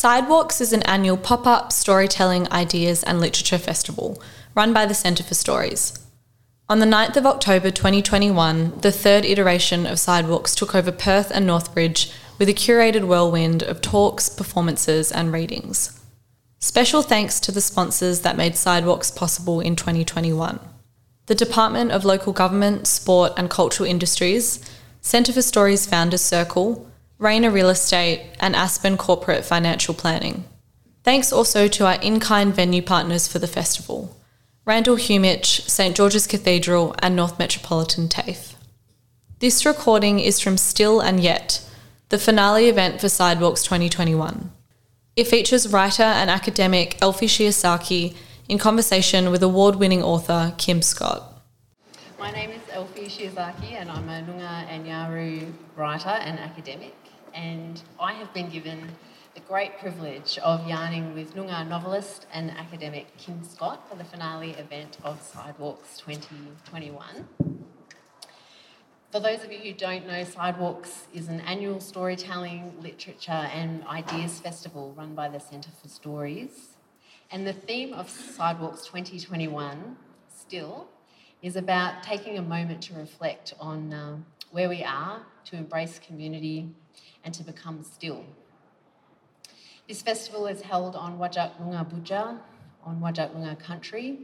Sidewalks is an annual pop up storytelling, ideas, and literature festival run by the Centre for Stories. On the 9th of October 2021, the third iteration of Sidewalks took over Perth and Northbridge with a curated whirlwind of talks, performances, and readings. Special thanks to the sponsors that made Sidewalks possible in 2021 the Department of Local Government, Sport and Cultural Industries, Centre for Stories Founders Circle, Rayner Real Estate, and Aspen Corporate Financial Planning. Thanks also to our in kind venue partners for the festival Randall Humich, St George's Cathedral, and North Metropolitan TAFE. This recording is from Still and Yet, the finale event for Sidewalks 2021. It features writer and academic Elfie Shiosaki in conversation with award winning author Kim Scott. My name is Elfie Shiosaki, and I'm a Noongar and Yawuru writer and academic. And I have been given the great privilege of yarning with Noongar novelist and academic Kim Scott for the finale event of Sidewalks 2021. For those of you who don't know, Sidewalks is an annual storytelling, literature, and ideas festival run by the Centre for Stories. And the theme of Sidewalks 2021 still is about taking a moment to reflect on um, where we are, to embrace community, and to become still. This festival is held on Whadjuk Noongar Boodja, on Whadjuk Noongar country,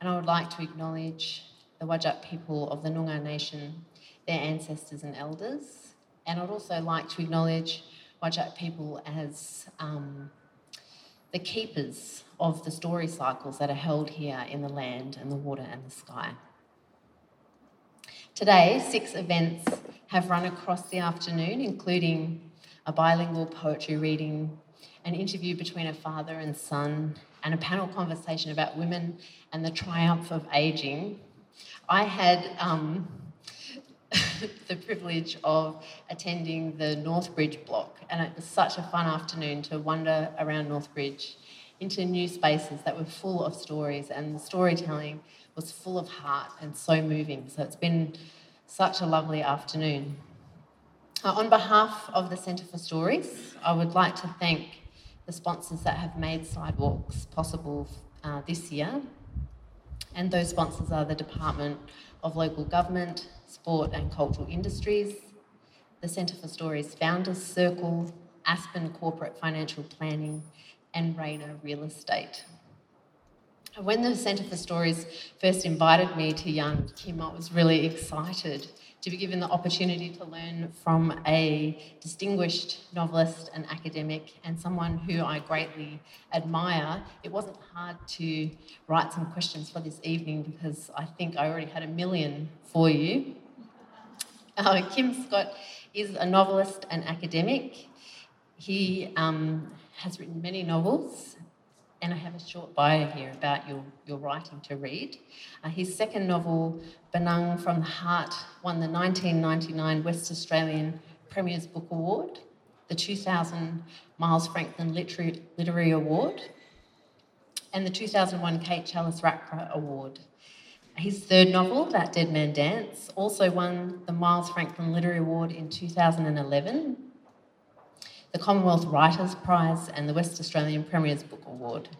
and I would like to acknowledge the Whadjuk people of the Noongar Nation, their ancestors and elders, and I'd also like to acknowledge Whadjuk people as um, the keepers of the story cycles that are held here in the land and the water and the sky. Today, six events have run across the afternoon, including a bilingual poetry reading, an interview between a father and son, and a panel conversation about women and the triumph of ageing. I had um, the privilege of attending the Northbridge block, and it was such a fun afternoon to wander around Northbridge into new spaces that were full of stories, and storytelling was full of heart and so moving. So it's been such a lovely afternoon. Uh, on behalf of the Centre for Stories, I would like to thank the sponsors that have made Sidewalks possible uh, this year. And those sponsors are the Department of Local Government, Sport and Cultural Industries, the Centre for Stories Founders Circle, Aspen Corporate Financial Planning, and Rayner Real Estate. When the Centre for Stories first invited me to Young Kim, I was really excited to be given the opportunity to learn from a distinguished novelist and academic and someone who I greatly admire. It wasn't hard to write some questions for this evening because I think I already had a million for you. Uh, Kim Scott is a novelist and academic. He um, has written many novels and I have a short bio here about your, your writing to read. Uh, his second novel, Benang from the Heart, won the 1999 West Australian Premier's Book Award, the 2000 Miles Franklin Literary, Literary Award, and the 2001 Kate Challis RAKA Award. His third novel, That Dead Man Dance, also won the Miles Franklin Literary Award in 2011 the Commonwealth Writers' Prize, and the West Australian Premier's Book Award.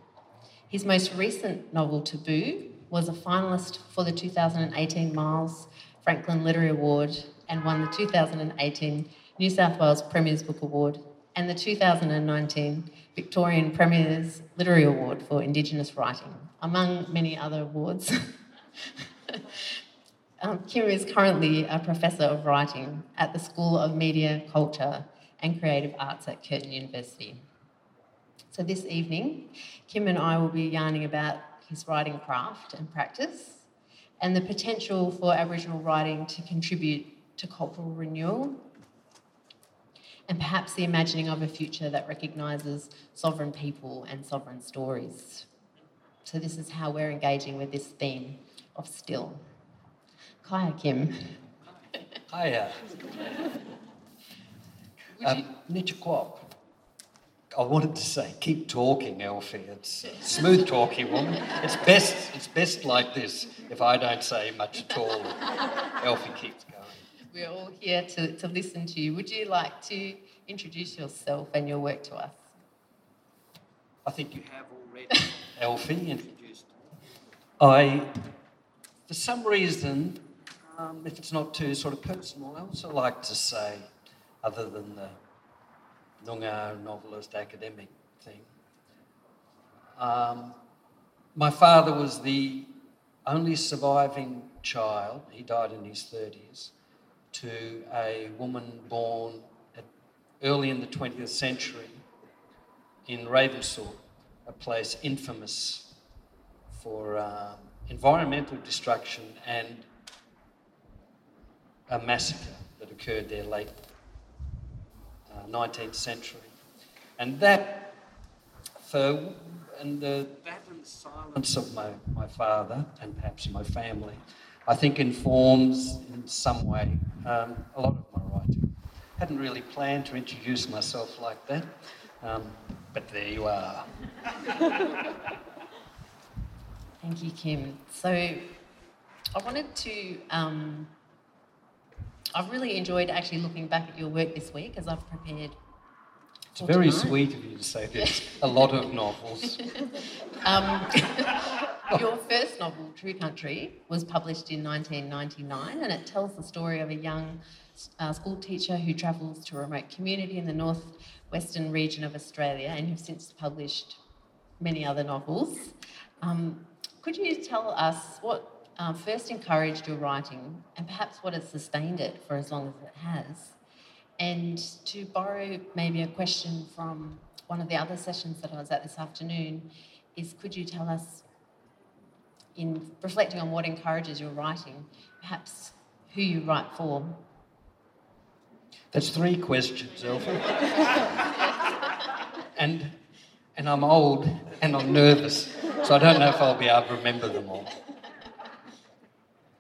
His most recent novel, Taboo, was a finalist for the 2018 Miles Franklin Literary Award and won the 2018 New South Wales Premier's Book Award and the 2019 Victorian Premier's Literary Award for Indigenous Writing, among many other awards. um, Kim is currently a professor of writing at the School of Media, Culture and Creative Arts at Curtin University. So this evening, Kim and I will be yarning about his writing craft and practice and the potential for Aboriginal writing to contribute to cultural renewal and perhaps the imagining of a future that recognises sovereign people and sovereign stories. So this is how we're engaging with this theme of still. Kaya Kim. Hiya. Um, Kwok. I wanted to say, keep talking, Elfie. It's smooth talking, woman. It's best. It's best like this. If I don't say much at all, Elfie keeps going. We're all here to, to listen to you. Would you like to introduce yourself and your work to us? I think you have already, Elfie, introduced. I, for some reason, um, if it's not too sort of personal, I also like to say, other than the Noongar novelist academic thing, um, my father was the only surviving child, he died in his 30s, to a woman born at, early in the 20th century in Ravensthorpe, a place infamous for um, environmental destruction and a massacre that occurred there late uh, 19th century. And that, for, and the, that and silence of my, my father and perhaps my family, I think informs in some way um, a lot of my writing. I Hadn't really planned to introduce myself like that, um, but there you are. Thank you, Kim. So I wanted to. Um, I've really enjoyed actually looking back at your work this week as I've prepared. It's very tonight. sweet of you to say there's a lot of novels. um, your first novel, True Country, was published in 1999 and it tells the story of a young uh, school teacher who travels to a remote community in the northwestern region of Australia and you've since published many other novels. Um, could you tell us what uh, first encouraged your writing and perhaps what has sustained it for as long as it has? And to borrow maybe a question from one of the other sessions that I was at this afternoon, is could you tell us in reflecting on what encourages your writing, perhaps who you write for. That's three questions, Elfie. and, and I'm old and I'm nervous, so I don't know if I'll be able to remember them all.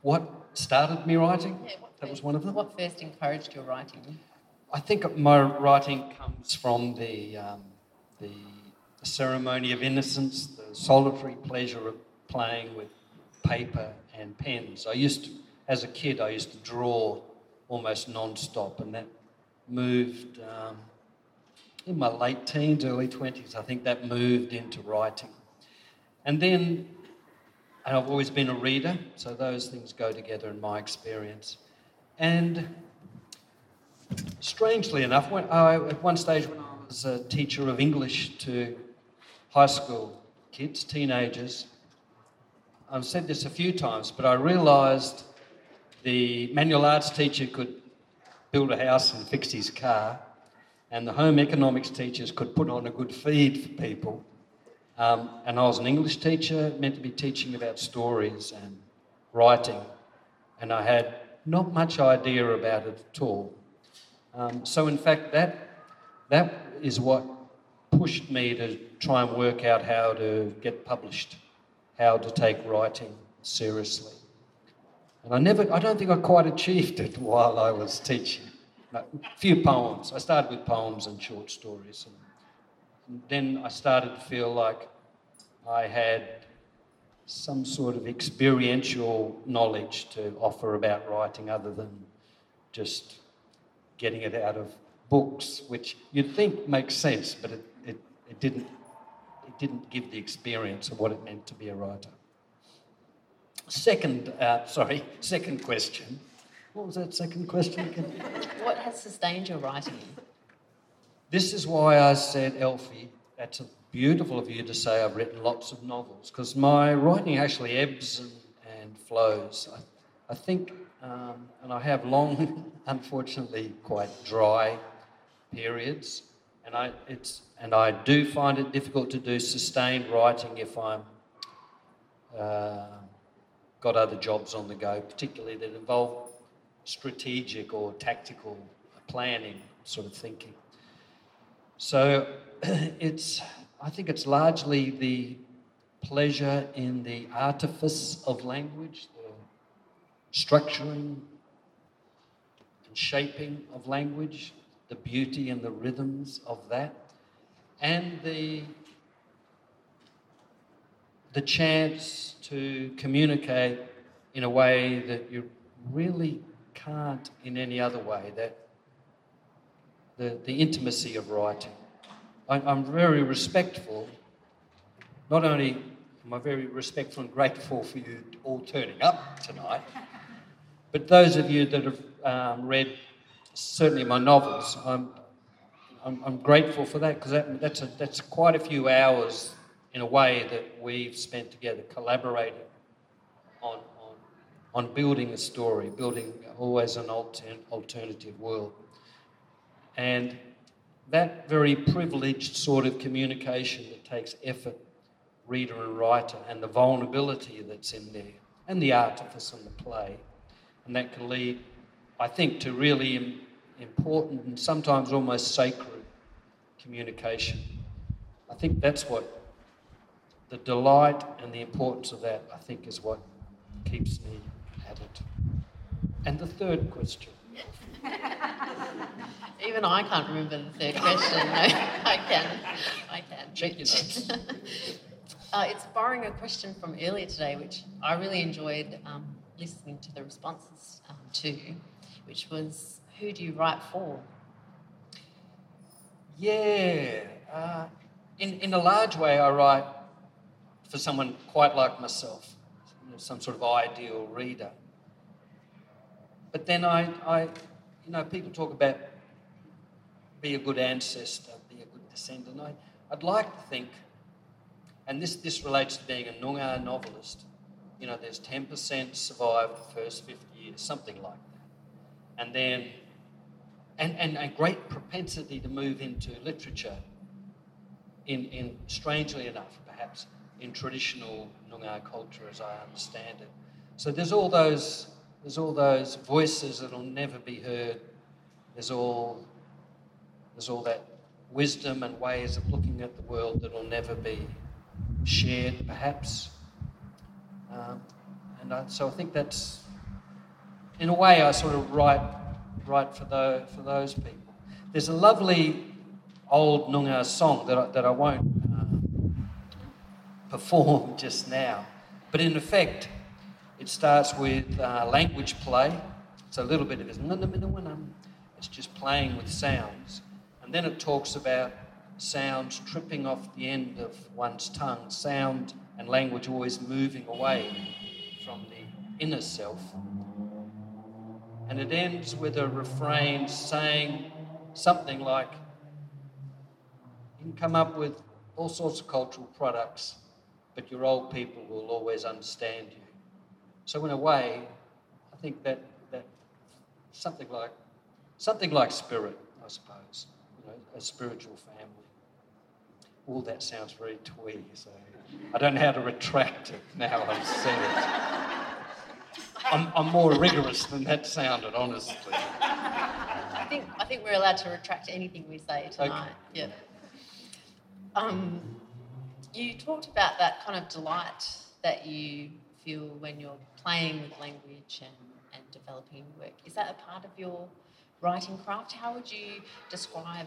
What started me writing? Yeah, that was one of them. What first encouraged your writing? I think my writing comes from the, um, the ceremony of innocence, the solitary pleasure of playing with paper and pens. I used to, as a kid, I used to draw almost non-stop, and that moved um, in my late teens, early 20s. I think that moved into writing. And then, and I've always been a reader, so those things go together in my experience. And strangely enough, when I, at one stage when I was a teacher of English to high school kids, teenagers, I've said this a few times, but I realised the manual arts teacher could build a house and fix his car, and the home economics teachers could put on a good feed for people. Um, and I was an English teacher, meant to be teaching about stories and writing, and I had not much idea about it at all. Um, so, in fact, that, that is what pushed me to try and work out how to get published how to take writing seriously. And I never, I don't think I quite achieved it while I was teaching. A few poems. I started with poems and short stories. And then I started to feel like I had some sort of experiential knowledge to offer about writing other than just getting it out of books, which you'd think makes sense, but it, it, it didn't it didn't give the experience of what it meant to be a writer. Second, uh, sorry, second question. What was that second question again? What has sustained your writing? This is why I said, Elfie, that's beautiful of you to say I've written lots of novels, because my writing actually ebbs and, and flows. I, I think, um, and I have long, unfortunately, quite dry periods, and I, it's, and I do find it difficult to do sustained writing if I'm uh, got other jobs on the go, particularly that involve strategic or tactical planning sort of thinking. So it's, I think it's largely the pleasure in the artifice of language, the structuring and shaping of language, the beauty and the rhythms of that, and the, the chance to communicate in a way that you really can't in any other way, that the, the intimacy of writing. I'm very respectful not only am I very respectful and grateful for you all turning up tonight, but those of you that have um, read certainly my novels, I'm, I'm, I'm grateful for that because that, that's, that's quite a few hours in a way that we've spent together collaborating on, on, on building a story, building always an altern, alternative world. And that very privileged sort of communication that takes effort, reader and writer, and the vulnerability that's in there, and the artifice and the play, and that can lead, I think, to really important and sometimes almost sacred communication. I think that's what the delight and the importance of that, I think, is what keeps me at it. And the third question. Even I can't remember the third question. No, I can. I can. Check your notes. uh, it's borrowing a question from earlier today, which I really enjoyed um, listening to the responses um, to, which was who do you write for? Yeah. Uh, in, in a large way, I write for someone quite like myself, you know, some sort of ideal reader. But then I, I, you know, people talk about be a good ancestor, be a good descendant. I, I'd like to think, and this, this relates to being a Noongar novelist, you know, there's 10% survive the first 50 years, something like that. And then and, and a great propensity to move into literature in, in strangely enough, perhaps, in traditional Noongar culture as I understand it. So there's all those there's all those voices that'll never be heard. There's all there's all that wisdom and ways of looking at the world that'll never be shared, perhaps. Um, and I, so I think that's, in a way, I sort of write right for, the, for those people. There's a lovely old Noongar song that I, that I won't uh, perform just now, but in effect, it starts with uh, language play. It's a little bit of it. It's just playing with sounds. Then it talks about sounds tripping off the end of one's tongue, sound and language always moving away from the inner self. And it ends with a refrain saying something like, You can come up with all sorts of cultural products, but your old people will always understand you. So, in a way, I think that, that something like something like spirit, I suppose, you know, a spiritual family. All that sounds very twee, so I don't know how to retract it now I've said it. I'm, I'm more rigorous than that sounded, honestly. I think I think we're allowed to retract anything we say tonight. Okay. Yeah. Um, you talked about that kind of delight that you feel when you're playing with language and, and developing work. Is that a part of your writing craft? How would you describe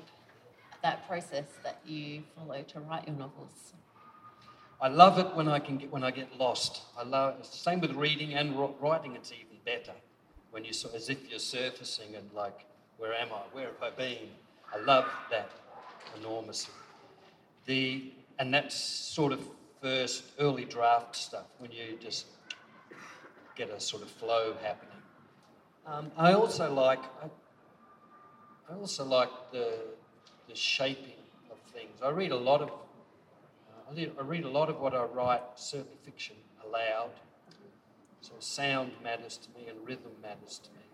that process that you follow to write your novels? I love it when I can get when I get lost. I love it's the same with reading and writing. It's even better when you as if you're surfacing and like, where am I? Where have I been? I love that enormously. The and that's sort of first early draft stuff when you just get a sort of flow happening. Um, I also like I, I also like the the shaping of things. I read a lot of I, I read a lot of what I write, certainly fiction, aloud. So sound matters to me and rhythm matters to me.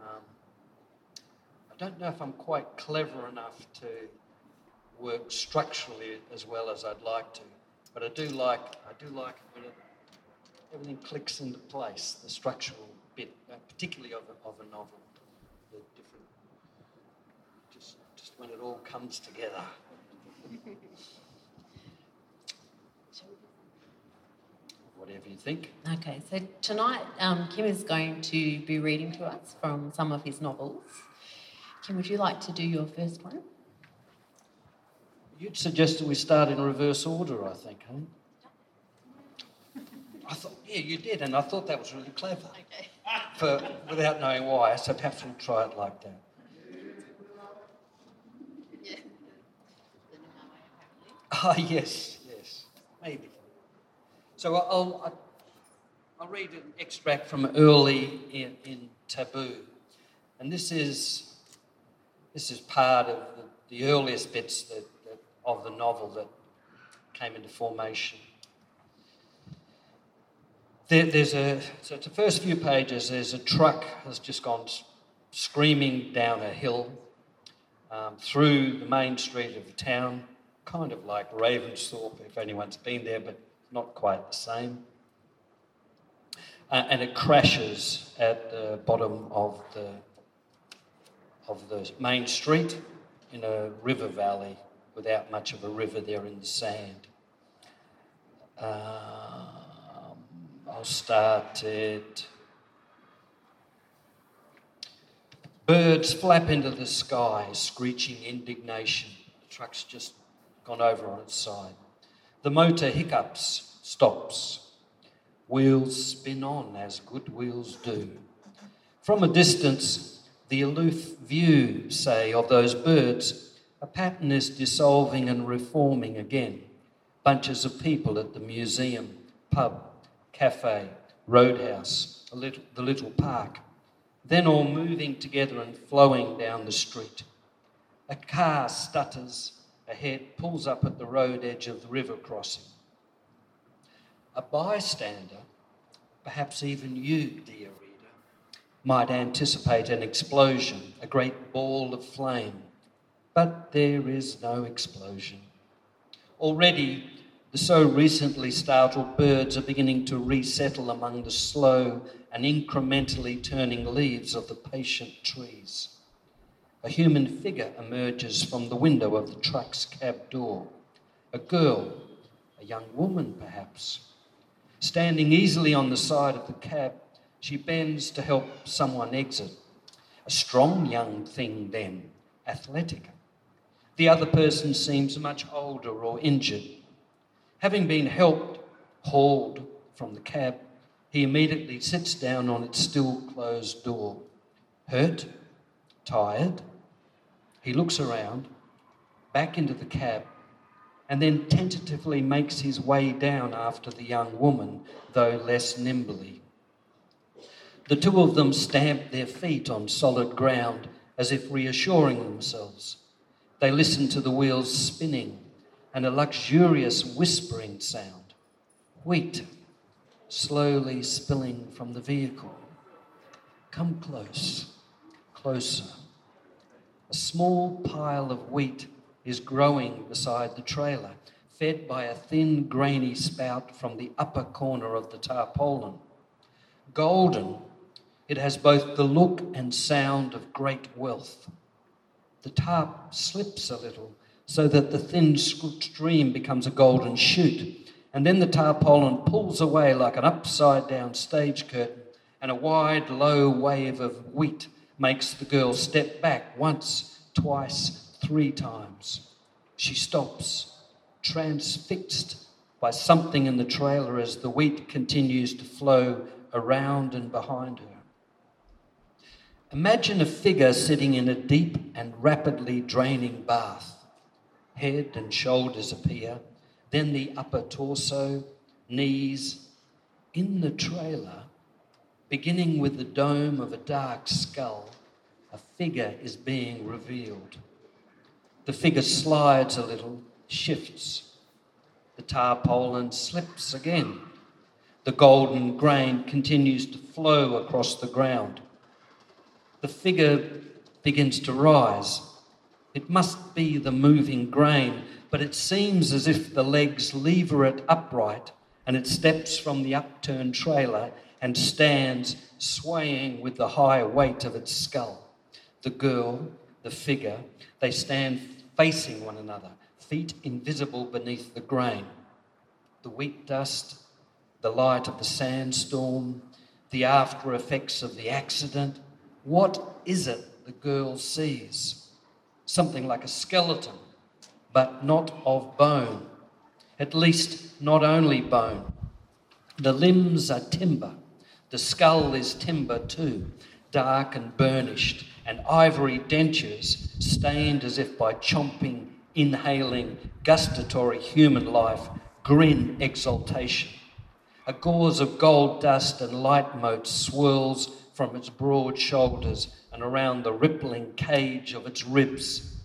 Um, I don't know if I'm quite clever enough to work structurally as well as I'd like to, but I do like I do like when it, everything clicks into place, the structural bit, uh, particularly of a, of a novel, the different, just just when it all comes together. whatever you think. Okay, so tonight um, Kim is going to be reading to us from some of his novels. Kim, would you like to do your first one? You'd suggested we start in reverse order, I think, huh? I thought, yeah, you did, and I thought that was really clever. Okay. For, without knowing why, so perhaps we'll try it like that. Ah, yes, yes. maybe. So I'll, I'll read an extract from early in, in Taboo. And this is, this is part of the, the earliest bits that, that, of the novel that came into formation. There, there's a, so the first few pages, there's a truck that's just gone screaming down a hill um, through the main street of the town, kind of like Ravensthorpe, if anyone's been there, but not quite the same. Uh, and it crashes at the bottom of the of the main street in a river valley without much of a river there in the sand. Um, I'll start it. Birds flap into the sky, screeching indignation. The truck's just gone over on its side. The motor hiccups, stops. Wheels spin on as good wheels do. From a distance, the aloof view, say, of those birds, a pattern is dissolving and reforming again. Bunches of people at the museum, pub, cafe, roadhouse, little, the little park. Then all moving together and flowing down the street. A car stutters ahead, pulls up at the road edge of the river crossing. A bystander, perhaps even you, dear reader, might anticipate an explosion, a great ball of flame. But there is no explosion. Already, the so recently startled birds are beginning to resettle among the slow and incrementally turning leaves of the patient trees. A human figure emerges from the window of the truck's cab door. A girl, a young woman perhaps, Standing easily on the side of the cab, she bends to help someone exit. A strong young thing, then, athletic. The other person seems much older or injured. Having been helped, hauled from the cab, he immediately sits down on its still closed door. Hurt? Tired? He looks around, back into the cab, and then tentatively makes his way down after the young woman, though less nimbly. The two of them stamp their feet on solid ground as if reassuring themselves. They listen to the wheels spinning and a luxurious whispering sound. Wheat slowly spilling from the vehicle. Come close, closer. A small pile of wheat is growing beside the trailer, fed by a thin, grainy spout from the upper corner of the tarpaulin. Golden, it has both the look and sound of great wealth. The tarp slips a little so that the thin stream becomes a golden shoot, and then the tarpaulin pulls away like an upside down stage curtain, and a wide, low wave of wheat makes the girl step back once, twice, three times. She stops, transfixed by something in the trailer as the wheat continues to flow around and behind her. Imagine a figure sitting in a deep and rapidly draining bath. Head and shoulders appear, then the upper torso, knees. In the trailer, beginning with the dome of a dark skull, figure is being revealed. The figure slides a little, shifts. The tarpaulin slips again. The golden grain continues to flow across the ground. The figure begins to rise. It must be the moving grain, but it seems as if the legs lever it upright and it steps from the upturned trailer and stands swaying with the high weight of its skull. The girl, the figure, they stand facing one another, feet invisible beneath the grain. The wheat dust, the light of the sandstorm, the after effects of the accident. What is it the girl sees? Something like a skeleton, but not of bone. At least, not only bone. The limbs are timber. The skull is timber too, dark and burnished, and ivory dentures stained as if by chomping, inhaling, gustatory human life grin exultation. A gauze of gold dust and light motes swirls from its broad shoulders and around the rippling cage of its ribs.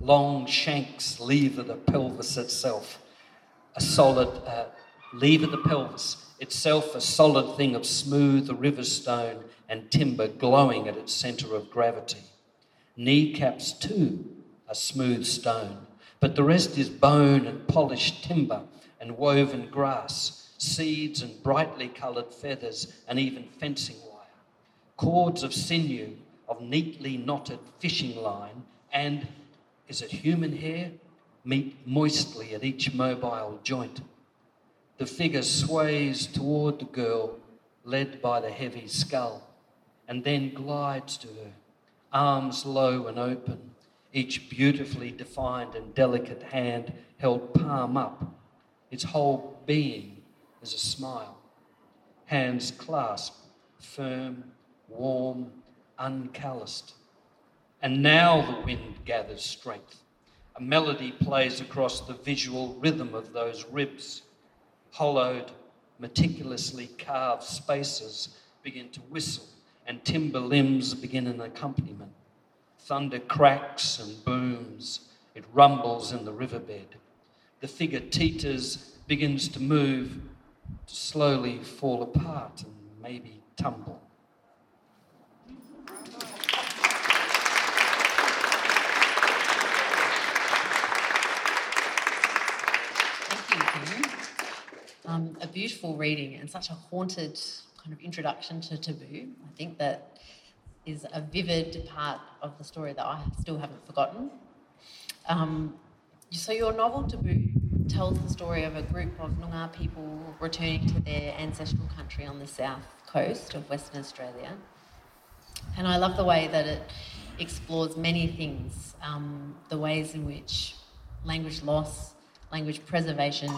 Long shanks lever the pelvis itself, a solid uh, lever the pelvis itself, a solid thing of smooth river stone and timber glowing at its centre of gravity. Kneecaps, too, are smooth stone, but the rest is bone and polished timber and woven grass, seeds and brightly coloured feathers, and even fencing wire. Cords of sinew, of neatly knotted fishing line, and is it human hair? Meet moistly at each mobile joint. The figure sways toward the girl, led by the heavy skull, and then glides to her, arms low and open, each beautifully defined and delicate hand held palm up. Its whole being is a smile. Hands clasped, firm, warm, uncalloused. And now the wind gathers strength. A melody plays across the visual rhythm of those ribs. Hollowed, meticulously carved spaces begin to whistle, and timber limbs begin an accompaniment. Thunder cracks and booms. It rumbles in the riverbed. The figure teeters, begins to move, to slowly fall apart and maybe tumble. Um, a beautiful reading and such a haunted kind of introduction to taboo. I think that is a vivid part of the story that I still haven't forgotten. Um, so your novel Taboo tells the story of a group of Noongar people returning to their ancestral country on the south coast of Western Australia. And I love the way that it explores many things, um, the ways in which language loss, language preservation,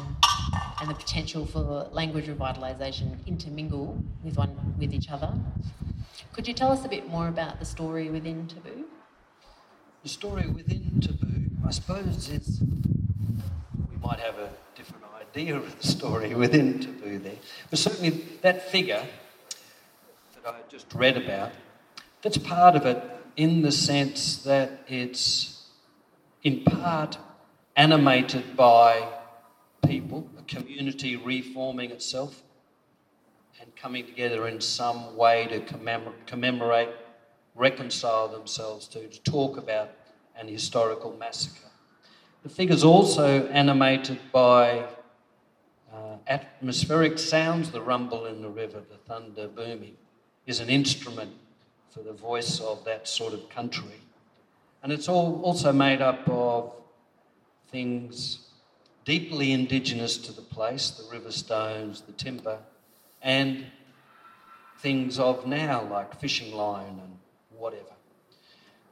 and the potential for language revitalisation intermingle with one with each other. Could you tell us a bit more about the story within Taboo? The story within Taboo, I suppose, is we might have a different idea of the story within Taboo there, but certainly that figure that I just read about, that's part of it in the sense that it's in part animated by people, a community reforming itself and coming together in some way to commemorate, reconcile themselves to, to talk about an historical massacre. The figure's also animated by uh, atmospheric sounds, the rumble in the river, the thunder booming, is an instrument for the voice of that sort of country. And it's all also made up of things deeply indigenous to the place the river stones, the timber, and things of now like fishing line and whatever.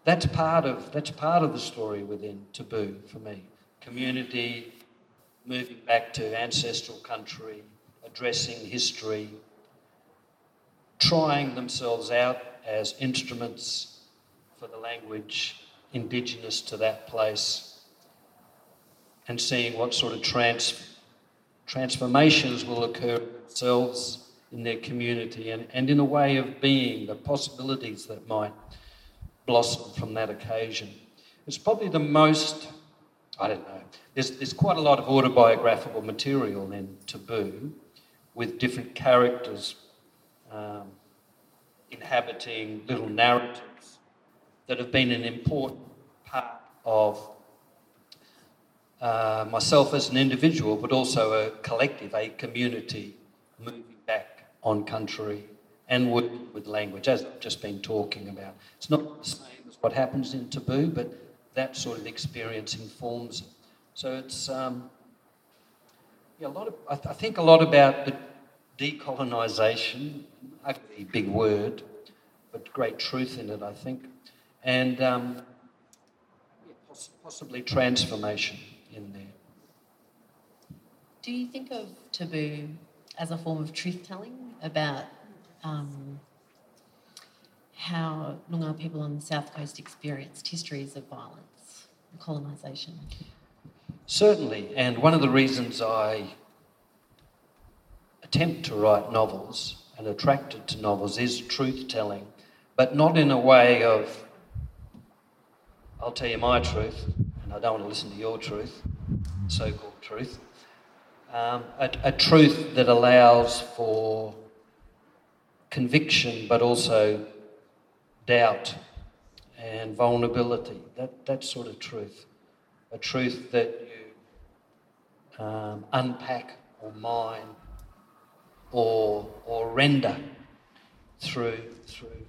That's part of that's part of the story within Taboo for me. Community moving back to ancestral country, addressing history, trying themselves out as instruments for the language indigenous to that place and seeing what sort of trans, transformations will occur themselves in their community and, and in a way of being, the possibilities that might blossom from that occasion. It's probably the most, I don't know, there's, there's quite a lot of autobiographical material in Taboo with different characters um, inhabiting little narratives that have been an important part of uh, myself as an individual, but also a collective, a community moving back on country and working with language, as I've just been talking about. It's not the same as what happens in Taboo, but that sort of experience informs it. So it's um, yeah, a lot of. I, th- I think a lot about the decolonisation, ugly big word, but great truth in it. I think, and um, yeah, poss- possibly transformation. Do you think of taboo as a form of truth telling about um, how Noongar people on the south coast experienced histories of violence and colonisation? Certainly, and one of the reasons I attempt to write novels and attracted to novels is truth telling, but not in a way of, I'll tell you my truth, and I don't want to listen to your truth, so called truth. Um, a, a truth that allows for conviction, but also doubt and vulnerability. That, that sort of truth. A truth that you um, unpack or mine or, or render through, through,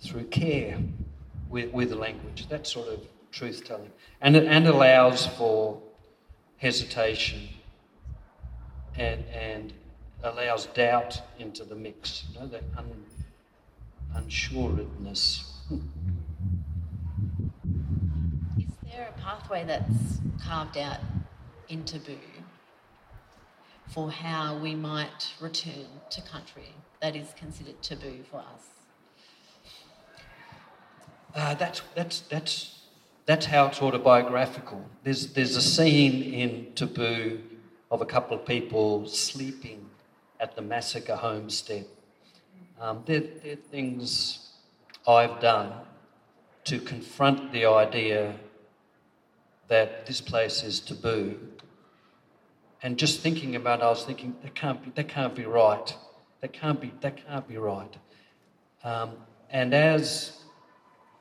through care with, with language. That sort of truth telling. And it and allows for hesitation and, and allows doubt into the mix, you know, that un, unsuredness. Is there a pathway that's carved out in taboo for how we might return to country that is considered taboo for us? Uh, that's, that's, that's, that's how it's autobiographical. There's, there's a scene in Taboo of a couple of people sleeping at the massacre homestead. Um, they're, they're things I've done to confront the idea that this place is taboo. And just thinking about it, I was thinking, that can't be, that can't be right. That can't be, that can't be right. Um, and as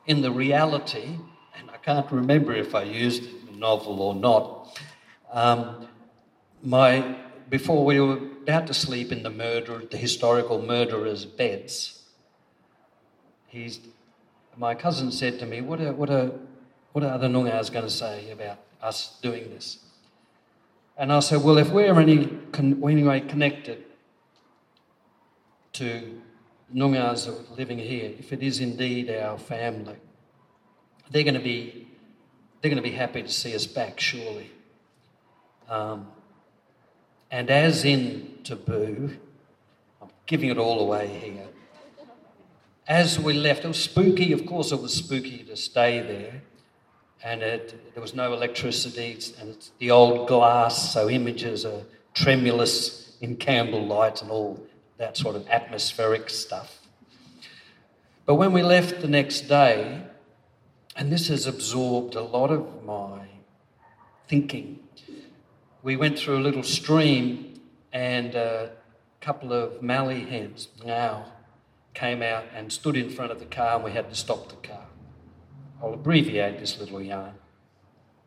in the reality, and I can't remember if I used it in the novel or not, um, my, before we were about to sleep in the murder, the historical murderer's beds, he's, my cousin said to me, what are, what are, what are the Noongar's going to say about us doing this? And I said, well, if we're any, con- anyway connected to Noongars living here, if it is indeed our family, they're going to be, they're going to be happy to see us back, surely. Um, and as in taboo, I'm giving it all away here. As we left, it was spooky. Of course, it was spooky to stay there. And it, there was no electricity, and it's the old glass, so images are tremulous in candle light and all that sort of atmospheric stuff. But when we left the next day, and this has absorbed a lot of my thinking we went through a little stream and a couple of mallee hens now came out and stood in front of the car and we had to stop the car. I'll abbreviate this little yarn.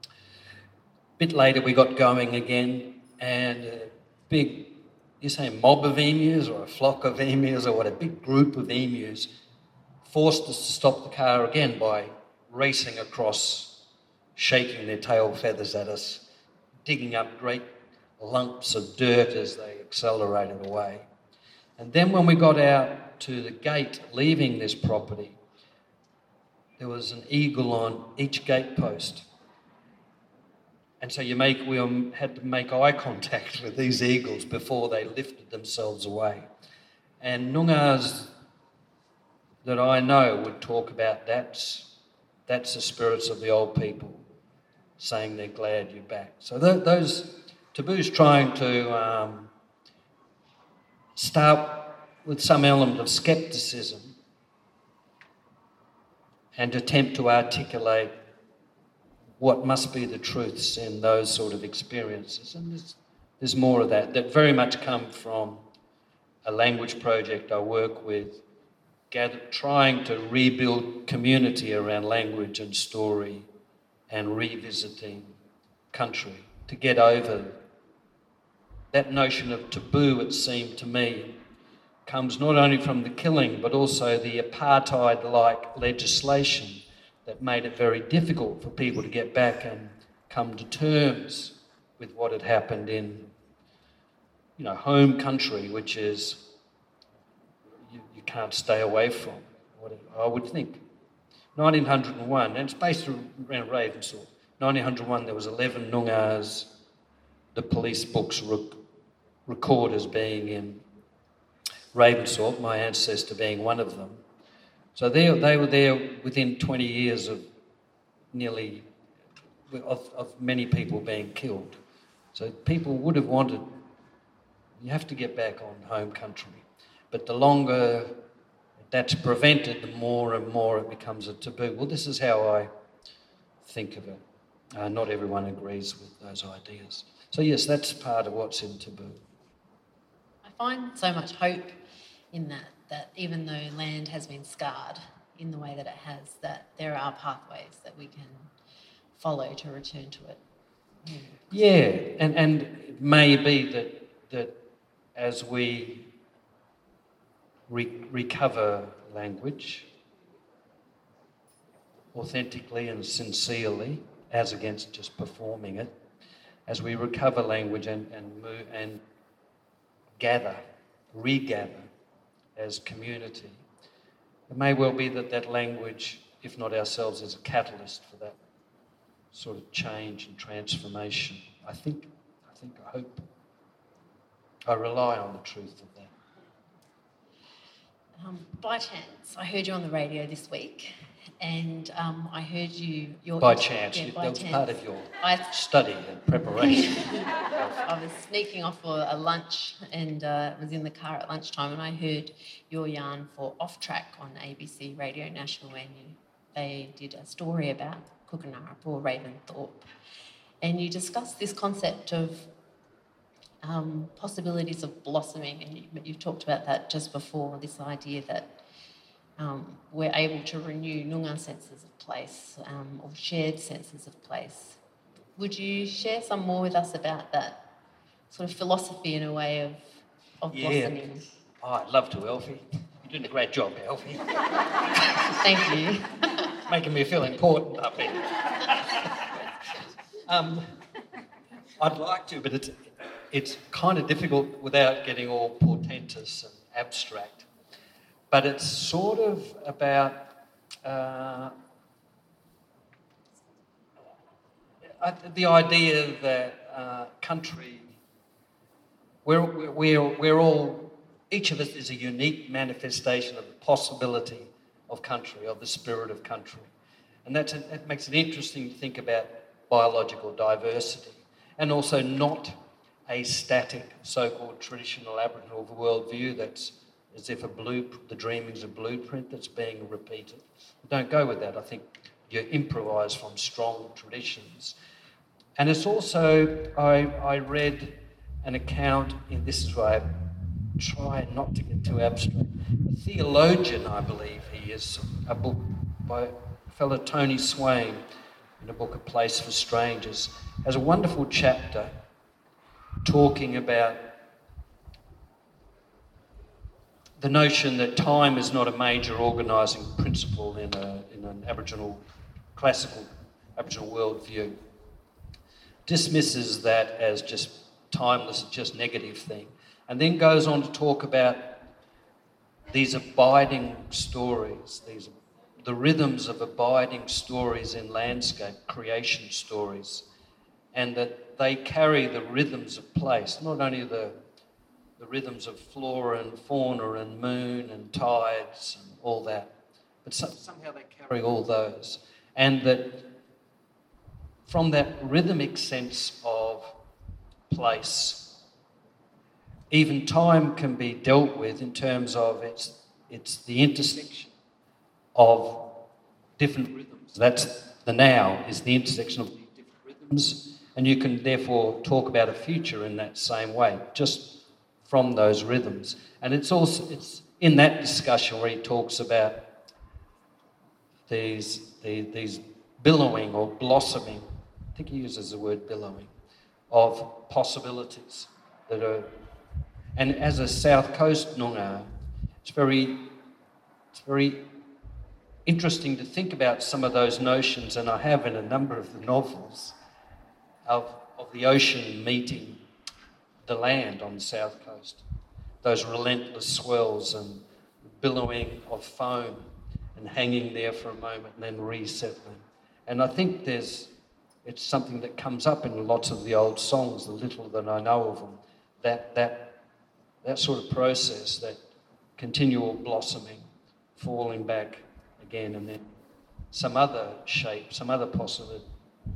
A bit later we got going again and a big, you say mob of emus or a flock of emus or what, a big group of emus forced us to stop the car again by racing across, shaking their tail feathers at us digging up great lumps of dirt as they accelerated away. And then when we got out to the gate leaving this property, there was an eagle on each gate post. And so you make, we um, had to make eye contact with these eagles before they lifted themselves away. And Noongars that I know would talk about that's, that's the spirits of the old people saying they're glad you're back. So th- those taboos trying to um, start with some element of skepticism and attempt to articulate what must be the truths in those sort of experiences. And there's, there's more of that, that very much come from a language project I work with, gather, trying to rebuild community around language and story and revisiting country. To get over that notion of taboo, it seemed to me, comes not only from the killing but also the apartheid like legislation that made it very difficult for people to get back and come to terms with what had happened in you know home country which is you, you can't stay away from I would think 1901, and it's based around Ravensthorpe. 1901, there was 11 Noongars, the police books rec- record as being in Ravensthorpe, my ancestor being one of them. So they, they were there within 20 years of nearly of, of many people being killed. So people would have wanted, you have to get back on home country. But the longer that's prevented, the more and more it becomes a taboo. Well, this is how I think of it. Uh, not everyone agrees with those ideas. So, yes, that's part of what's in taboo. I find so much hope in that, that even though land has been scarred in the way that it has, that there are pathways that we can follow to return to it. Yeah, yeah and, and it may be that, that as we re- recover language authentically and sincerely, as against just performing it, as we recover language and, and, move, and gather, regather as community, it may well be that that language, if not ourselves, is a catalyst for that sort of change and transformation. I think, I think, I hope. I rely on the truth of. Um, by chance, I heard you on the radio this week, and um, I heard you. Your by chance, yeah, by that chance. was part of your I, study and preparation. I was sneaking off for a lunch and uh, was in the car at lunchtime, and I heard your yarn for Off Track on ABC Radio National, and you, they did a story about Kookanurup or Ravensthorpe, and you discussed this concept of um, possibilities of blossoming, and you, you've talked about that just before. This idea that um, we're able to renew Noongar senses of place um, or shared senses of place. Would you share some more with us about that sort of philosophy in a way of, of yeah. blossoming? Oh, I'd love to, Elfie. You're doing a great job, Elfie. Thank you. Making me feel important up here. um, I'd like to, but it's, it's kind of difficult without getting all portentous and abstract. But it's sort of about uh, the idea that uh, country, we're, we're, we're all, each of us is a unique manifestation of the possibility of country, of the spirit of country. And that's a, that makes it interesting to think about biological diversity and also not a static so-called traditional Aboriginal worldview that's as if a blue, the dreaming's a blueprint that's being repeated. Don't go with that. I think you improvise from strong traditions. And it's also, I, I read an account, in this is why I try not to get too abstract. A theologian, I believe he is, a book by fellow Tony Swain, in a book, A Place for Strangers, has a wonderful chapter talking about the notion that time is not a major organising principle in, a, in an Aboriginal, classical Aboriginal worldview, dismisses that as just timeless, just negative thing, and then goes on to talk about these abiding stories, these the rhythms of abiding stories in landscape, creation stories, and that they carry the rhythms of place, not only the, the rhythms of flora and fauna and moon and tides and all that, but so, somehow they carry all those. And that from that rhythmic sense of place, even time can be dealt with in terms of it's, it's the intersection of different rhythms. That's the now, is the intersection of different rhythms and you can therefore talk about a future in that same way, just from those rhythms. And it's also it's in that discussion where he talks about these, the, these billowing or blossoming, I think he uses the word billowing, of possibilities that are. And as a South Coast Noongar, it's very, it's very interesting to think about some of those notions, and I have in a number of the novels of, of the ocean meeting the land on the south coast. Those relentless swells and billowing of foam and hanging there for a moment and then resettling. And I think there's it's something that comes up in lots of the old songs, the little that I know of them, that, that, that sort of process, that continual blossoming, falling back again, and then some other shape, some other possibility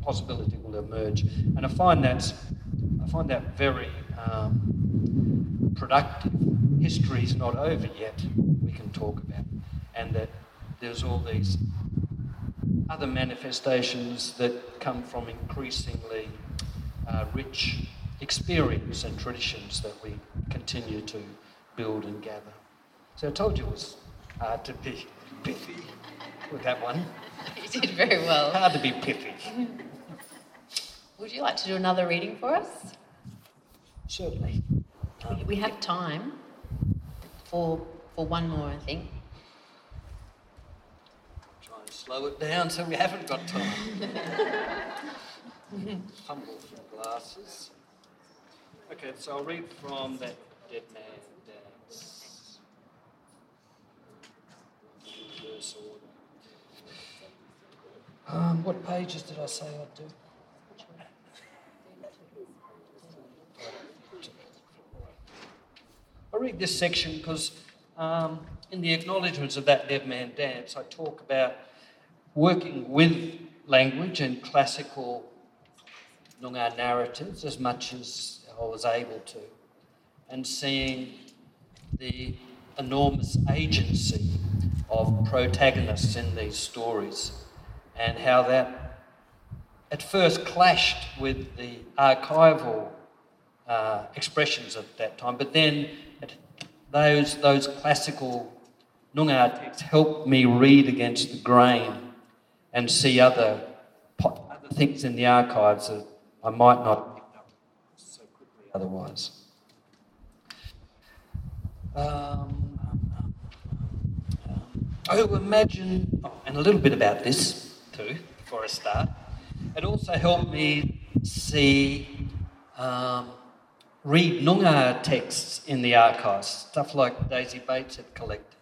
possibility will emerge. And I find that I find that very um, productive. History is not over yet. We can talk about, and that there's all these other manifestations that come from increasingly uh, rich experience and traditions that we continue to build and gather. So I told you it was hard to be pithy with that one. You did very well. Hard to be pithy. Would you like to do another reading for us? Certainly. We- We have time for, for one more, I think. Try and slow it down so we haven't got time. Humble for glasses. Okay, so I'll read from that Dead Man Dance. Order. Um, what pages did I say I'd do? I read this section because um, in the acknowledgements of that Dead Man Dance, I talk about working with language and classical Noongar narratives as much as I was able to, and seeing the enormous agency of protagonists in these stories and how that at first clashed with the archival uh, expressions at that time, but then it, those, those classical Noongar texts helped me read against the grain and see other, other things in the archives that I might not up so quickly otherwise. Um, um, I imagine, oh, and a little bit about this before I start. It also helped me see, um, read Noongar texts in the archives, stuff like Daisy Bates had collected,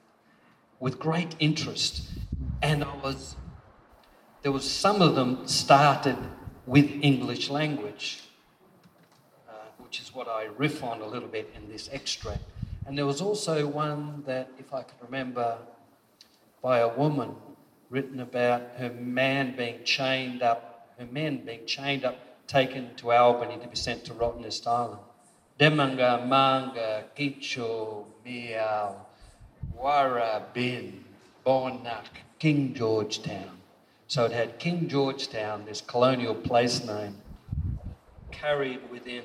with great interest. And I was, there was some of them started with English language, uh, which is what I riff on a little bit in this extract. And there was also one that, if I can remember, by a woman written about her man being chained up, her men being chained up, taken to Albany to be sent to Rottnest Island. Demanga, Manga, Gicho, Miao, Warra, Bin, Bonak, King Georgetown. So it had King Georgetown, this colonial place name, carried within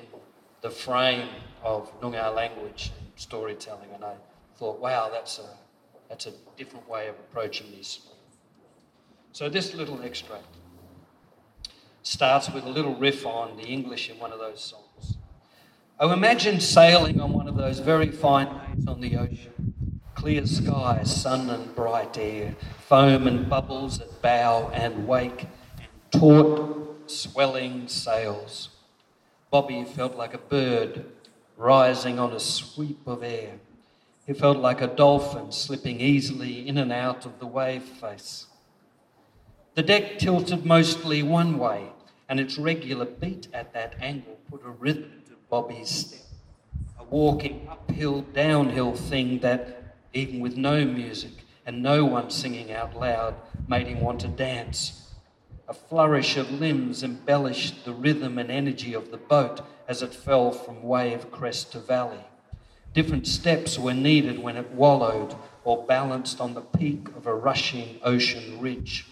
the frame of Noongar language and storytelling. And I thought, wow, that's a, that's a different way of approaching this. So this little extract starts with a little riff on the English in one of those songs. I imagine sailing on one of those very fine days on the ocean. Clear sky, sun and bright air, foam and bubbles at bow and wake, and taut, swelling sails. Bobby felt like a bird rising on a sweep of air. He felt like a dolphin slipping easily in and out of the wave face. The deck tilted mostly one way, and its regular beat at that angle put a rhythm to Bobby's step. A walking uphill, downhill thing that, even with no music and no one singing out loud, made him want to dance. A flourish of limbs embellished the rhythm and energy of the boat as it fell from wave crest to valley. Different steps were needed when it wallowed or balanced on the peak of a rushing ocean ridge.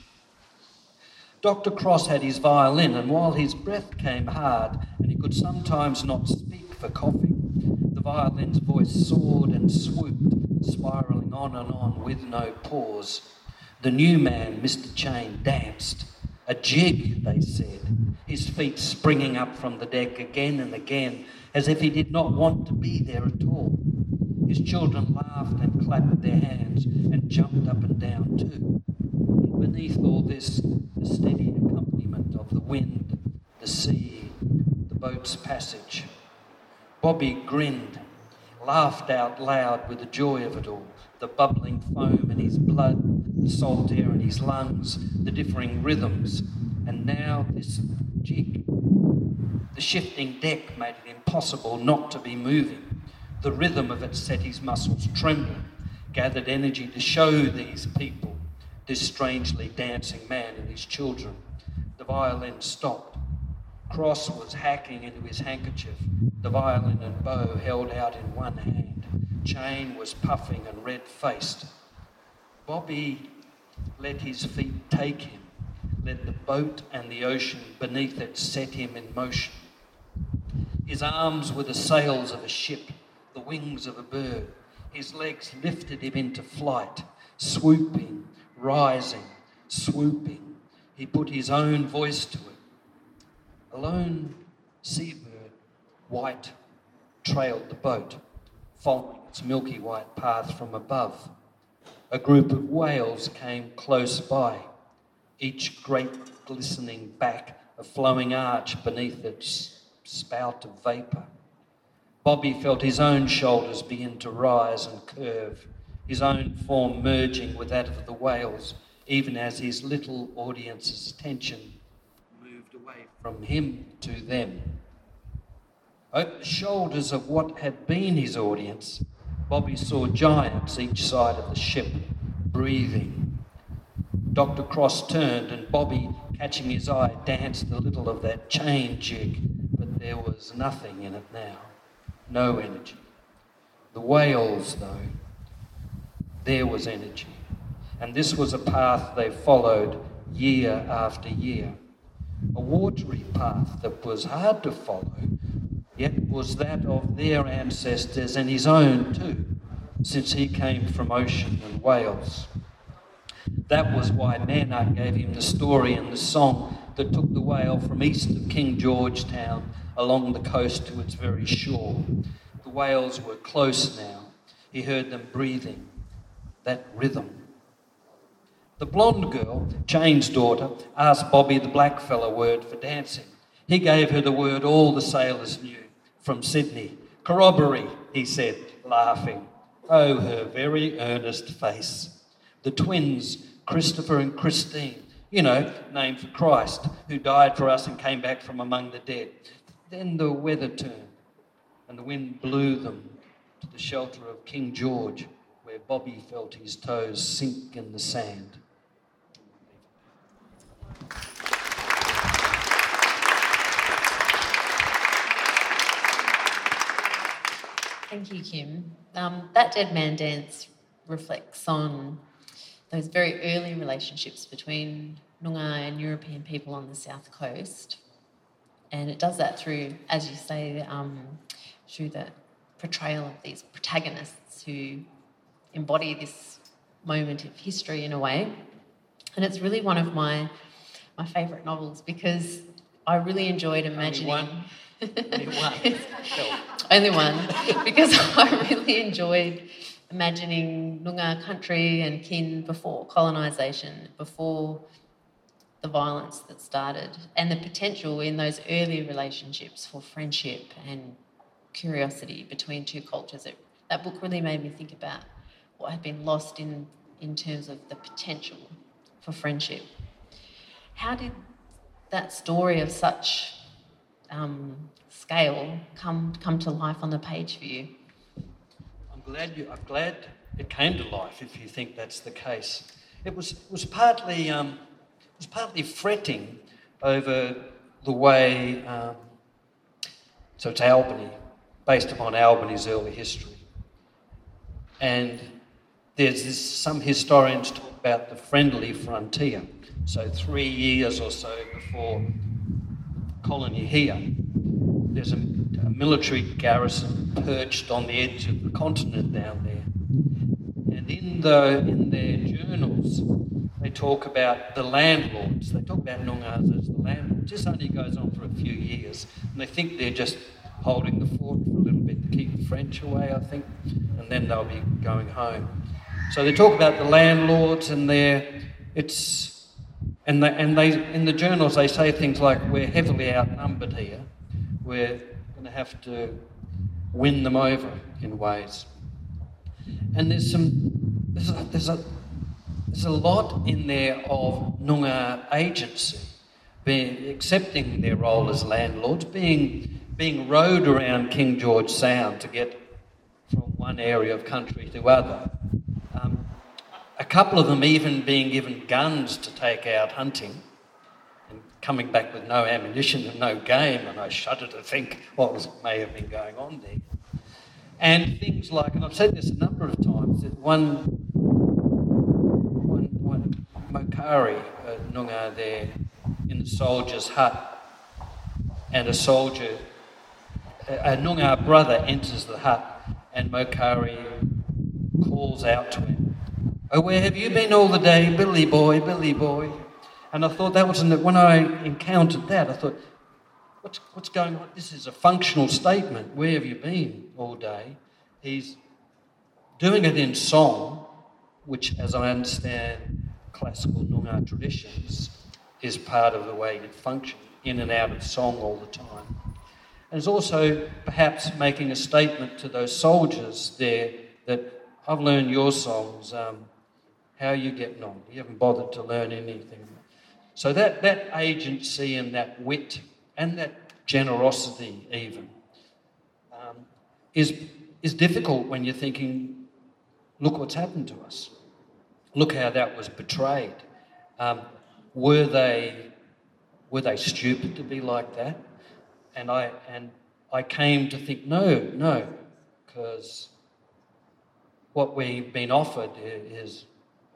Dr. Cross had his violin, and while his breath came hard and he could sometimes not speak for coughing, the violin's voice soared and swooped, spiralling on and on with no pause. The new man, Mr. Chaine, danced. A jig, they said, his feet springing up from the deck again and again, as if he did not want to be there at all. His children laughed and clapped their hands and jumped up and down too. Beneath all this, the steady accompaniment of the wind, the sea, the boat's passage. Bobby grinned, laughed out loud with the joy of it all the bubbling foam in his blood, the salt air in his lungs, the differing rhythms. And now this jig. The shifting deck made it impossible not to be moving. The rhythm of it set his muscles trembling, gathered energy to show these people, this strangely dancing man and his children. The violin stopped. Cross was hacking into his handkerchief, the violin and bow held out in one hand. Chaine was puffing and red faced. Bobby let his feet take him, let the boat and the ocean beneath it set him in motion. His arms were the sails of a ship, the wings of a bird. His legs lifted him into flight, swooping, rising, swooping. He put his own voice to it. A lone seabird, white, trailed the boat, following its milky white path from above. A group of whales came close by, each great glistening back a flowing arch beneath its spout of vapour. Bobby felt his own shoulders begin to rise and curve, his own form merging with that of the whales, even as his little audience's attention moved away from him to them. Over the shoulders of what had been his audience, Bobby saw giants each side of the ship, breathing. Dr. Cross turned, and Bobby, catching his eye, danced a little of that chain jig, but there was nothing in it now no energy. The whales, though, there was energy. And this was a path they followed year after year. A watery path that was hard to follow, yet was that of their ancestors and his own too, since he came from Ocean and whales. That was why Maynard gave him the story and the song that took the whale from east of King George Town along the coast to its very shore. The whales were close now. He heard them breathing, that rhythm. The blonde girl, Jane's daughter, asked Bobby the blackfella word for dancing. He gave her the word all the sailors knew from Sydney. Corroboree, he said, laughing. Oh, her very earnest face. The twins, Christopher and Christine, you know, named for Christ, who died for us and came back from among the dead. Then the weather turned, and the wind blew them to the shelter of King George, where Bobby felt his toes sink in the sand. Thank you, Kim. Um, that Dead Man Dance reflects on those very early relationships between Noongar and European people on the south coast. And it does that through, as you say, um, through the portrayal of these protagonists who embody this moment of history in a way. And it's really one of my my favourite novels because I really enjoyed imagining. Only one. Only one. Only one, because I really enjoyed imagining Noongar country and kin before colonisation, before the violence that started, and the potential in those early relationships for friendship and curiosity between two cultures. It, that book really made me think about what had been lost in, in terms of the potential for friendship. How did that story of such um, scale come come to life on the page for you? I'm glad you. I'm glad it came to life. If you think that's the case, it was it was partly um, it was partly fretting over the way. Um, so it's Albany, based upon Albany's early history, and there's this, some historians talk about the friendly frontier. So three years or so before the colony here, there's a, a military garrison perched on the edge of the continent down there. And in, the, in their journals, they talk about the landlords. They talk about Noongars as the landlords. This only goes on for a few years. And they think they're just holding the fort for a little bit to keep the French away, I think. And then they'll be going home. So they talk about the landlords and their, it's, and they, and they, in the journals they say things like, we're heavily outnumbered here we're going to have to win them over in ways. And there's some, there's a, there's a, there's a lot in there of Noongar agency, being, accepting their role as landlords, being, being rowed around King George Sound to get from one area of country to other. Um, a couple of them even being given guns to take out hunting and coming back with no ammunition and no game, and I shudder to think what was, may have been going on there. And things like, and I've said this a number of times, that one, one, one Mokare, uh, Noongar there, in the soldier's hut, and a soldier, a, a Noongar brother enters the hut, and Mokare calls out to him, Oh, where have you been all the day, Billy boy, Billy boy? And I thought that was, when I encountered that, I thought, what's, what's going on? This is a functional statement. Where have you been all day? He's doing it in song, which, as I understand classical Noongar traditions, is part of the way it functions, in and out of song all the time. And it's also perhaps making a statement to those soldiers there that I've learned your songs. Um, how you getting on? You haven't bothered to learn anything. So that, that agency and that wit and that generosity, even, um, is, is difficult when you're thinking, look what's happened to us. Look how that was betrayed. Um, were they were they stupid to be like that? And I and I came to think, no, no, because what we've been offered is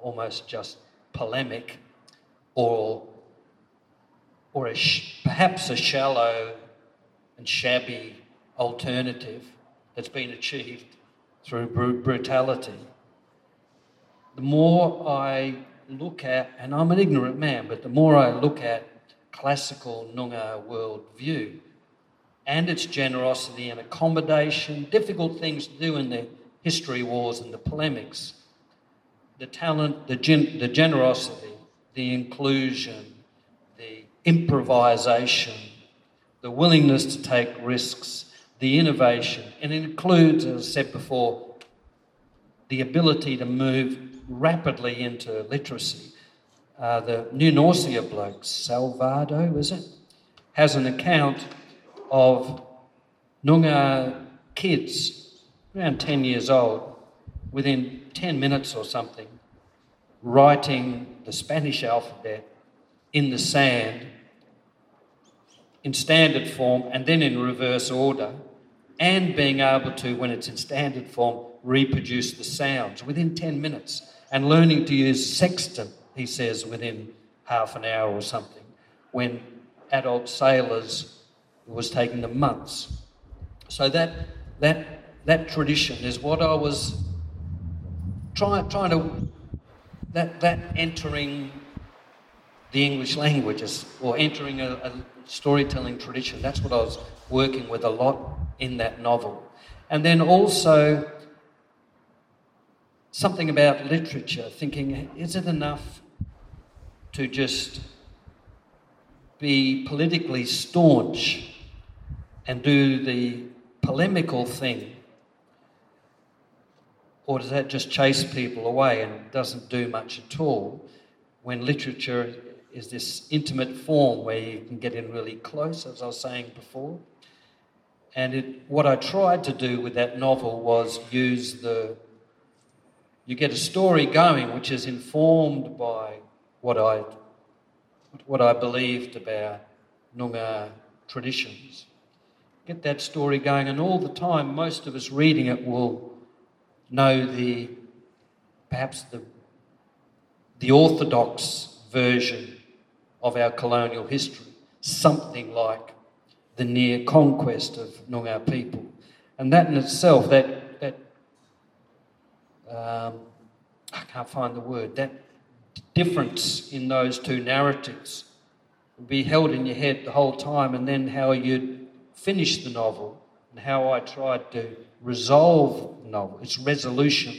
almost just polemic or, or a sh- perhaps a shallow and shabby alternative that's been achieved through br- brutality. The more I look at, and I'm an ignorant man, but the more I look at classical Noongar worldview and its generosity and accommodation, difficult things to do in the history wars and the polemics, the talent, the, gen- the generosity, the inclusion, the improvisation, the willingness to take risks, the innovation, and it includes, as I said before, the ability to move rapidly into literacy. Uh, the New Norcia bloke, Salvado, is it, has an account of Noongar kids, around 10 years old, within 10 minutes or something, writing the Spanish alphabet in the sand in standard form and then in reverse order, and being able to, when it's in standard form, reproduce the sounds within 10 minutes, and learning to use sextant, he says, within half an hour or something, when adult sailors it was taking them months. So that, that, that tradition is what I was trying, trying to that, that entering the English languages or entering a, a storytelling tradition, that's what I was working with a lot in that novel. And then also something about literature, thinking, is it enough to just be politically staunch and do the polemical thing or does that just chase people away and doesn't do much at all? When literature is this intimate form where you can get in really close, as I was saying before. And it, what I tried to do with that novel was use the. You get a story going which is informed by what I, what I believed about Noongar traditions. Get that story going, and all the time, most of us reading it will know the perhaps the the orthodox version of our colonial history, something like the near conquest of Noongar people, and that in itself, that that um, I can't find the word. That difference in those two narratives will be held in your head the whole time, and then how you'd finish the novel and how I tried to resolve novel, its resolution.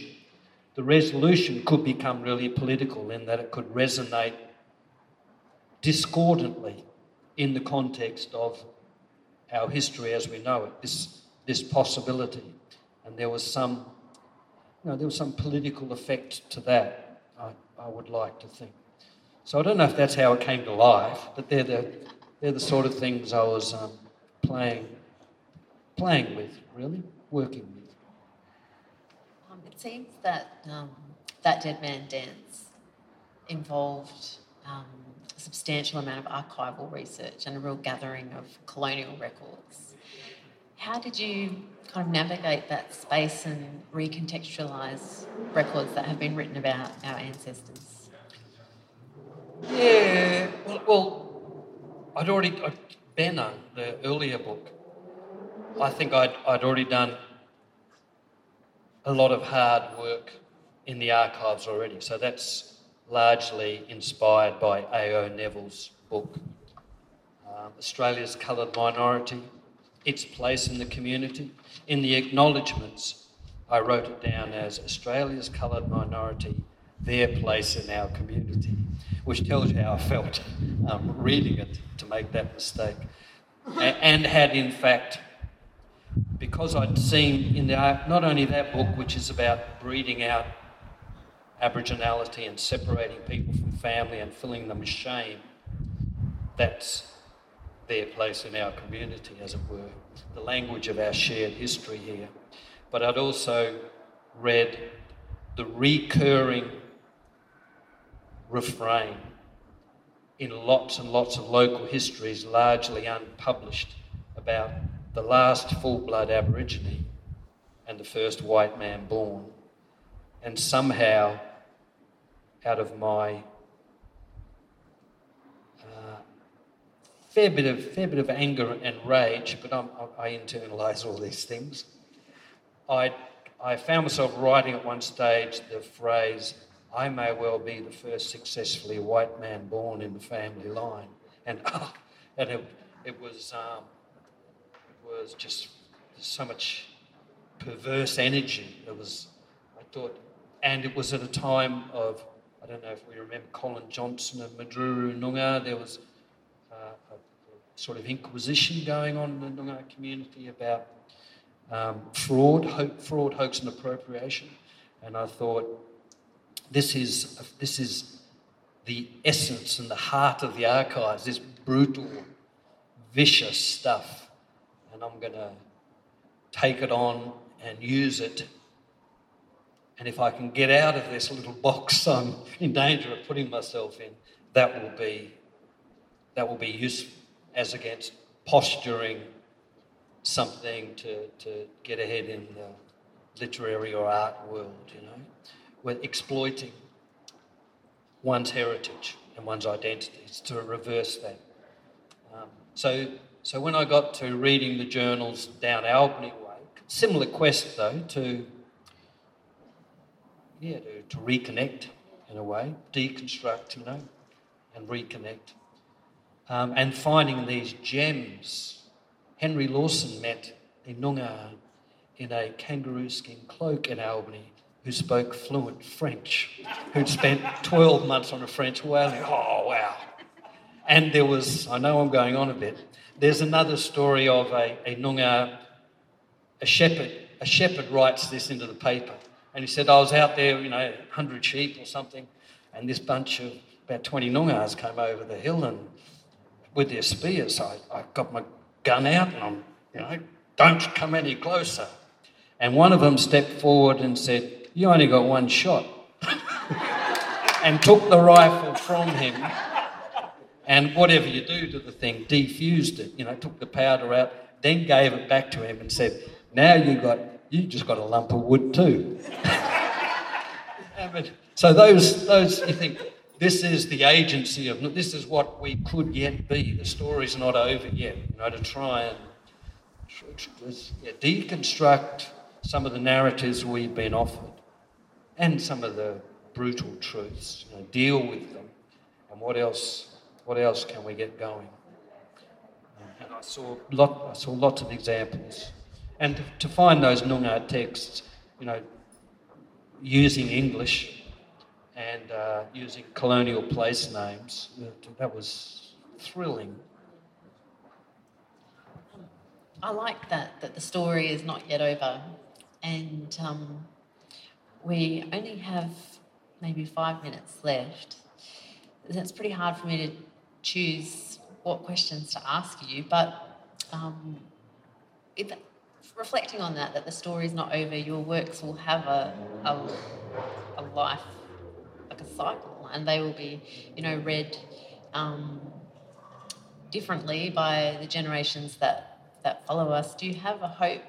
The resolution could become really political in that it could resonate discordantly in the context of our history as we know it, this, this possibility. And there was some, you know, there was some political effect to that, I, I would like to think. So I don't know if that's how it came to life, but they're the, they're the sort of things I was um, playing, playing with, really working with? Um, it seems that um, that Dead Man Dance involved um, a substantial amount of archival research and a real gathering of colonial records. How did you kind of navigate that space and recontextualise records that have been written about our ancestors? Yeah, well, well I'd already, I, Benang, the earlier book, I think I'd, I'd already done a lot of hard work in the archives already. So that's largely inspired by A.O. Neville's book, um, Australia's Coloured Minority, Its Place in the Community. In the acknowledgements, I wrote it down as Australia's Coloured Minority, Their Place in Our Community, which tells you how I felt um, reading it to make that mistake. and had, in fact, because I'd seen in the not only that book, which is about breeding out Aboriginality and separating people from family and filling them with shame, that's their place in our community, as it were, the language of our shared history here. But I'd also read the recurring refrain in lots and lots of local histories, largely unpublished, about the last full blood Aborigine and the first white man born. And somehow, out of my uh, fair bit of fair bit of anger and rage, but I'm, i internalise all these things. I I found myself writing at one stage the phrase, "I may well be the first successfully white man born in the family line," and oh, and it, it was um, was just so much perverse energy. It was, I thought, and it was at a time of, I don't know if we remember Colin Johnson of Mudrooroo Noongar, there was uh, a, sort of inquisition going on in the Noongar community about um, fraud, ho- fraud, hoax, and appropriation. And I thought, this is, this is the essence and the heart of the archives, this brutal, vicious stuff and I'm going to take it on and use it. And if I can get out of this little box I'm in danger of putting myself in, that will be that will be useful as against posturing something to, to get ahead in the literary or art world, you know. We're exploiting one's heritage and one's identities to reverse that. Um, so so when I got to reading the journals down Albany way, similar quest though to yeah to, to reconnect in a way, deconstruct, you know, and reconnect, um, and finding these gems. Henry Lawson met a Noongar in a kangaroo skin cloak in Albany who spoke fluent French, who'd spent 12 months on a French whaling. Oh, wow. And there was, I know I'm going on a bit, there's another story of a, a Noongar, a shepherd. A shepherd writes this into the paper. And he said, I was out there, you know, 100 sheep or something, and this bunch of about 20 Noongars came over the hill and with their spears. I, I got my gun out and I'm, you know, don't come any closer. And one of them stepped forward and said, You only got one shot. and took the rifle from him and whatever you do to the thing, defused it, you know, took the powder out, then gave it back to him and said, now you got, you just got a lump of wood too. so those, those, you think, this is the agency of, this is what we could yet be. The story's not over yet, you know, to try and yeah, deconstruct some of the narratives we've been offered and some of the brutal truths, you know, deal with them. And what else what else can we get going? And I saw, lot, I saw lots of examples. And to find those Noongar texts, you know, using English and uh, using colonial place names, that was thrilling. I like that, that the story is not yet over. And um, we only have maybe five minutes left. That's pretty hard for me to choose what questions to ask you. But um, reflecting on that, that the story is not over, your works will have a, a, a life, like a cycle, and they will be, you know, read um, differently by the generations that, that follow us. Do you have a hope?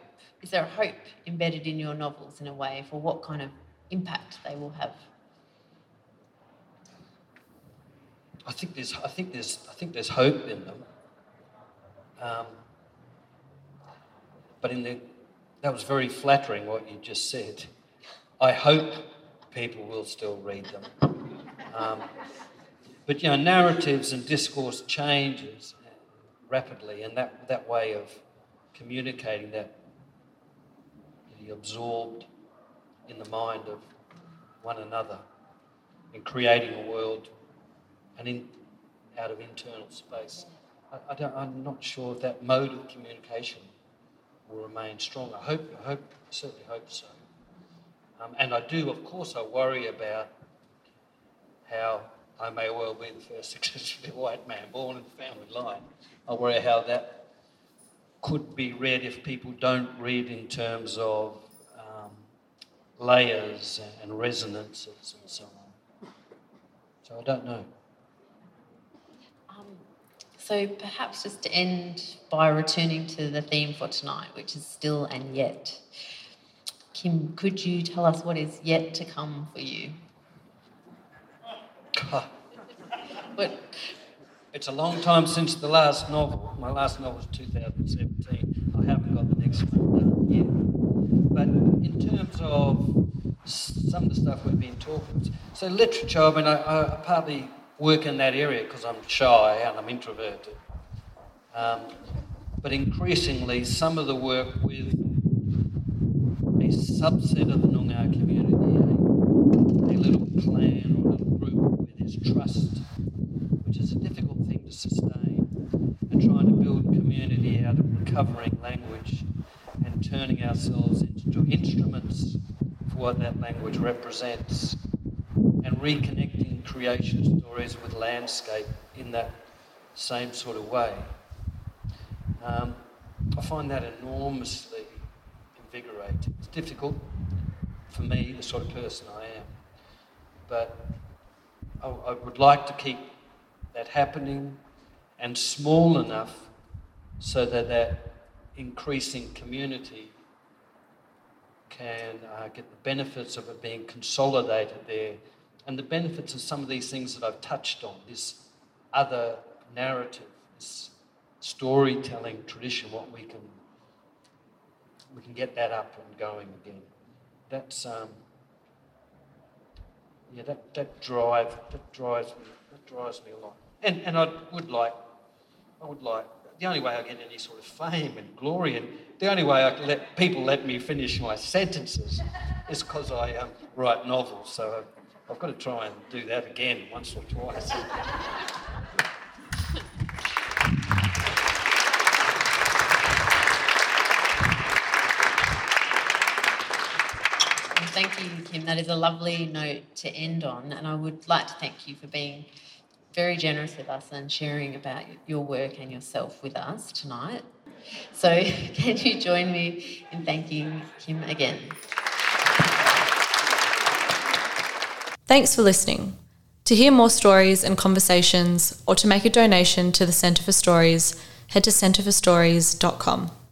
Is there a hope embedded in your novels in a way for what kind of impact they will have? I think there's, I think there's, I think there's hope in them. Um, but in the, that was very flattering what you just said. I hope people will still read them. Um, but you know, narratives and discourse changes rapidly, and that, that way of communicating that be absorbed in the mind of one another and creating a world and in, out of internal space. I, I don't, I'm not sure if that mode of communication will remain strong. I hope, I hope, certainly hope so. Um, and I do, of course, I worry about how I may well be the first successfully white man born in the family line. I worry how that could be read if people don't read in terms of um, layers and resonances and so on. So I don't know. So perhaps just to end by returning to the theme for tonight, which is still and yet. Kim, could you tell us what is yet to come for you? but it's a long time since the last novel. My last novel was 2017. I haven't got the next one done yet. But in terms of some of the stuff we've been talking, so literature. I mean, I, I partly work in that area because I'm shy and I'm introverted. Um, but increasingly, some of the work with a subset of the Noongar community, a, a little clan or a little group where there's trust, which is a difficult thing to sustain, and trying to build community out of recovering language and turning ourselves into instruments for what that language represents, and reconnecting creation stories with landscape in that same sort of way. Um, I find that enormously invigorating. It's difficult for me, the sort of person I am, but I, I would like to keep that happening and small enough so that that increasing community can uh, get the benefits of it being consolidated there and the benefits of some of these things that I've touched on this other narrative, this storytelling tradition, what we can we can get that up and going again. That's um, yeah, that, that drive that drives me that drives me a lot. And and I would like I would like the only way I get any sort of fame and glory and the only way I can let people let me finish my sentences is because I um, write novels. So I've got to try and do that again once or twice. Thank you, Kim. That is a lovely note to end on. And I would like to thank you for being very generous with us and sharing about your work and yourself with us tonight. So, can you join me in thanking Kim again? Thanks for listening. To hear more stories and conversations, or to make a donation to the Centre for Stories, head to centreforstories.com.